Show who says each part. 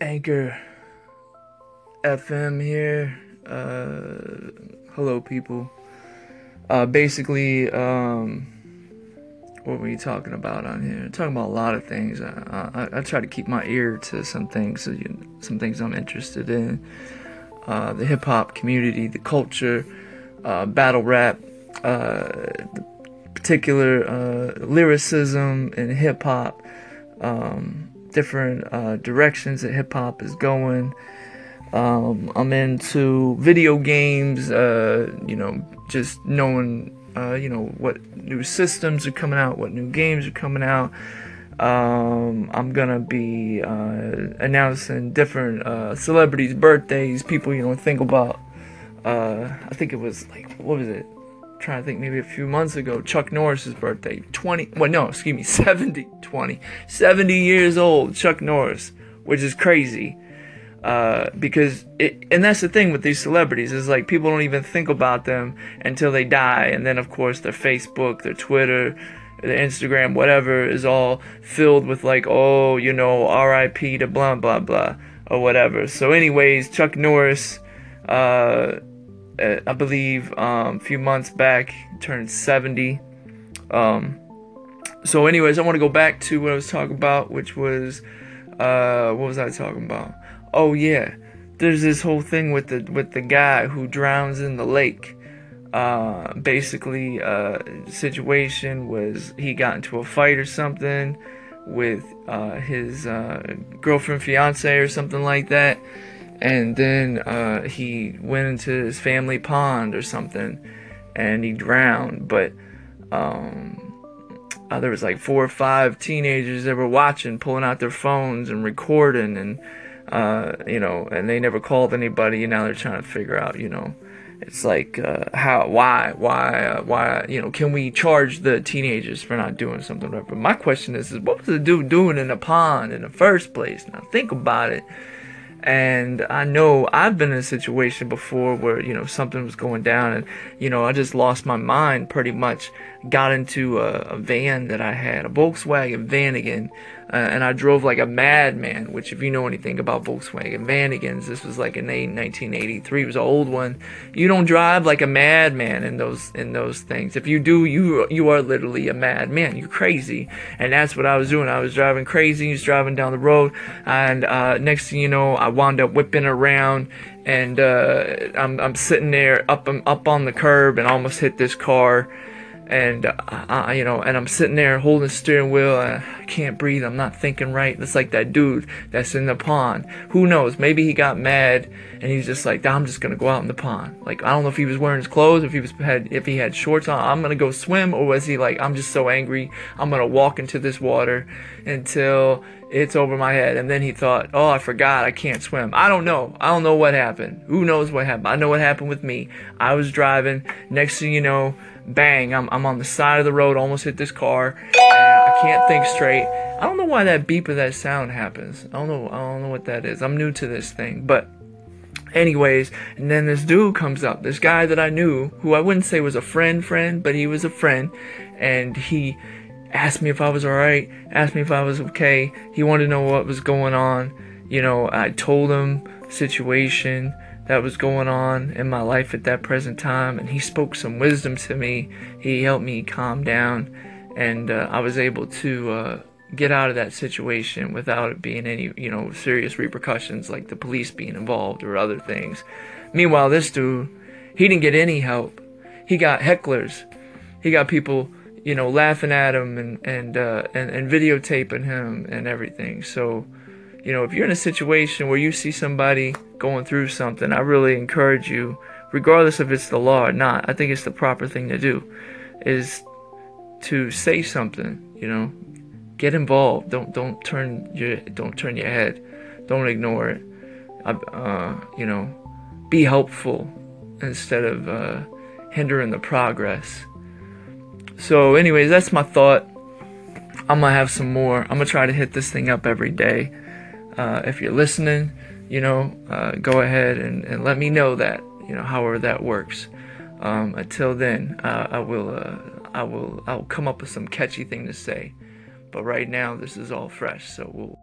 Speaker 1: Anchor FM here. Uh, hello, people. Uh, basically, um, what were we talking about on here? Talking about a lot of things. I, I, I try to keep my ear to some things, so you, some things I'm interested in. Uh, the hip hop community, the culture, uh, battle rap, uh, the particular uh, lyricism in hip hop, um, different uh, directions that hip hop is going. Um, I'm into video games, uh, you know, just knowing, uh, you know, what new systems are coming out, what new games are coming out. Um, I'm gonna be uh, announcing different uh, celebrities' birthdays. People, you know, think about. Uh, I think it was like what was it? Trying to think, maybe a few months ago, Chuck Norris's birthday. 20. Well, no, excuse me, 70. 20. 70 years old, Chuck Norris, which is crazy. Uh, because it, and that's the thing with these celebrities is like people don't even think about them until they die, and then of course their Facebook, their Twitter, their Instagram, whatever is all filled with like, oh, you know, R.I.P. to blah blah blah or whatever. So, anyways, Chuck Norris, uh I believe um, a few months back turned 70. Um, so, anyways, I want to go back to what I was talking about, which was uh, what was I talking about? oh yeah, there's this whole thing with the with the guy who drowns in the lake. Uh, basically, uh, situation was he got into a fight or something with uh, his uh, girlfriend, fiance, or something like that, and then uh, he went into his family pond or something, and he drowned. But um, uh, there was like four or five teenagers that were watching, pulling out their phones and recording, and uh, you know, and they never called anybody. And now they're trying to figure out, you know, it's like uh, how, why, why, uh, why, you know, can we charge the teenagers for not doing something? Right? But my question is, is what was the dude doing in the pond in the first place? Now think about it. And I know I've been in a situation before where, you know, something was going down and, you know, I just lost my mind pretty much. Got into a, a van that I had, a Volkswagen Vanagon, uh, and I drove like a madman. Which, if you know anything about Volkswagen Vanagons, this was like in 1983. It was an old one. You don't drive like a madman in those in those things. If you do, you you are literally a madman. You're crazy, and that's what I was doing. I was driving crazy. was driving down the road, and uh, next thing you know, I wound up whipping around and uh, I'm, I'm sitting there up up on the curb and almost hit this car and uh, you know, and I'm sitting there holding the steering wheel. I can't breathe. I'm not thinking right. It's like that dude that's in the pond. Who knows? Maybe he got mad and he's just like, I'm just gonna go out in the pond. Like I don't know if he was wearing his clothes, if he was had if he had shorts on. I'm gonna go swim, or was he like, I'm just so angry. I'm gonna walk into this water until it's over my head. And then he thought, oh, I forgot, I can't swim. I don't know. I don't know what happened. Who knows what happened? I know what happened with me. I was driving. Next thing you know bang, I'm, I'm on the side of the road, almost hit this car, I can't think straight. I don't know why that beep of that sound happens. I don't know. I don't know what that is. I'm new to this thing, but anyways, and then this dude comes up, this guy that I knew, who I wouldn't say was a friend, friend, but he was a friend, and he asked me if I was alright, asked me if I was okay. He wanted to know what was going on. You know, I told him situation that was going on in my life at that present time, and he spoke some wisdom to me. He helped me calm down, and uh, I was able to uh, get out of that situation without it being any, you know, serious repercussions like the police being involved or other things. Meanwhile, this dude, he didn't get any help. He got hecklers. He got people, you know, laughing at him and and uh, and, and videotaping him and everything. So you know, if you're in a situation where you see somebody going through something, I really encourage you, regardless if it's the law or not, I think it's the proper thing to do, is to say something, you know, get involved. Don't don't turn your don't turn your head, don't ignore it. Uh, you know, be helpful instead of uh, hindering the progress. So, anyways, that's my thought. I'm gonna have some more. I'm gonna try to hit this thing up every day. Uh, if you're listening, you know, uh, go ahead and, and let me know that, you know, however that works. Um, until then, uh, I will, uh, I will, I'll come up with some catchy thing to say. But right now, this is all fresh, so we'll.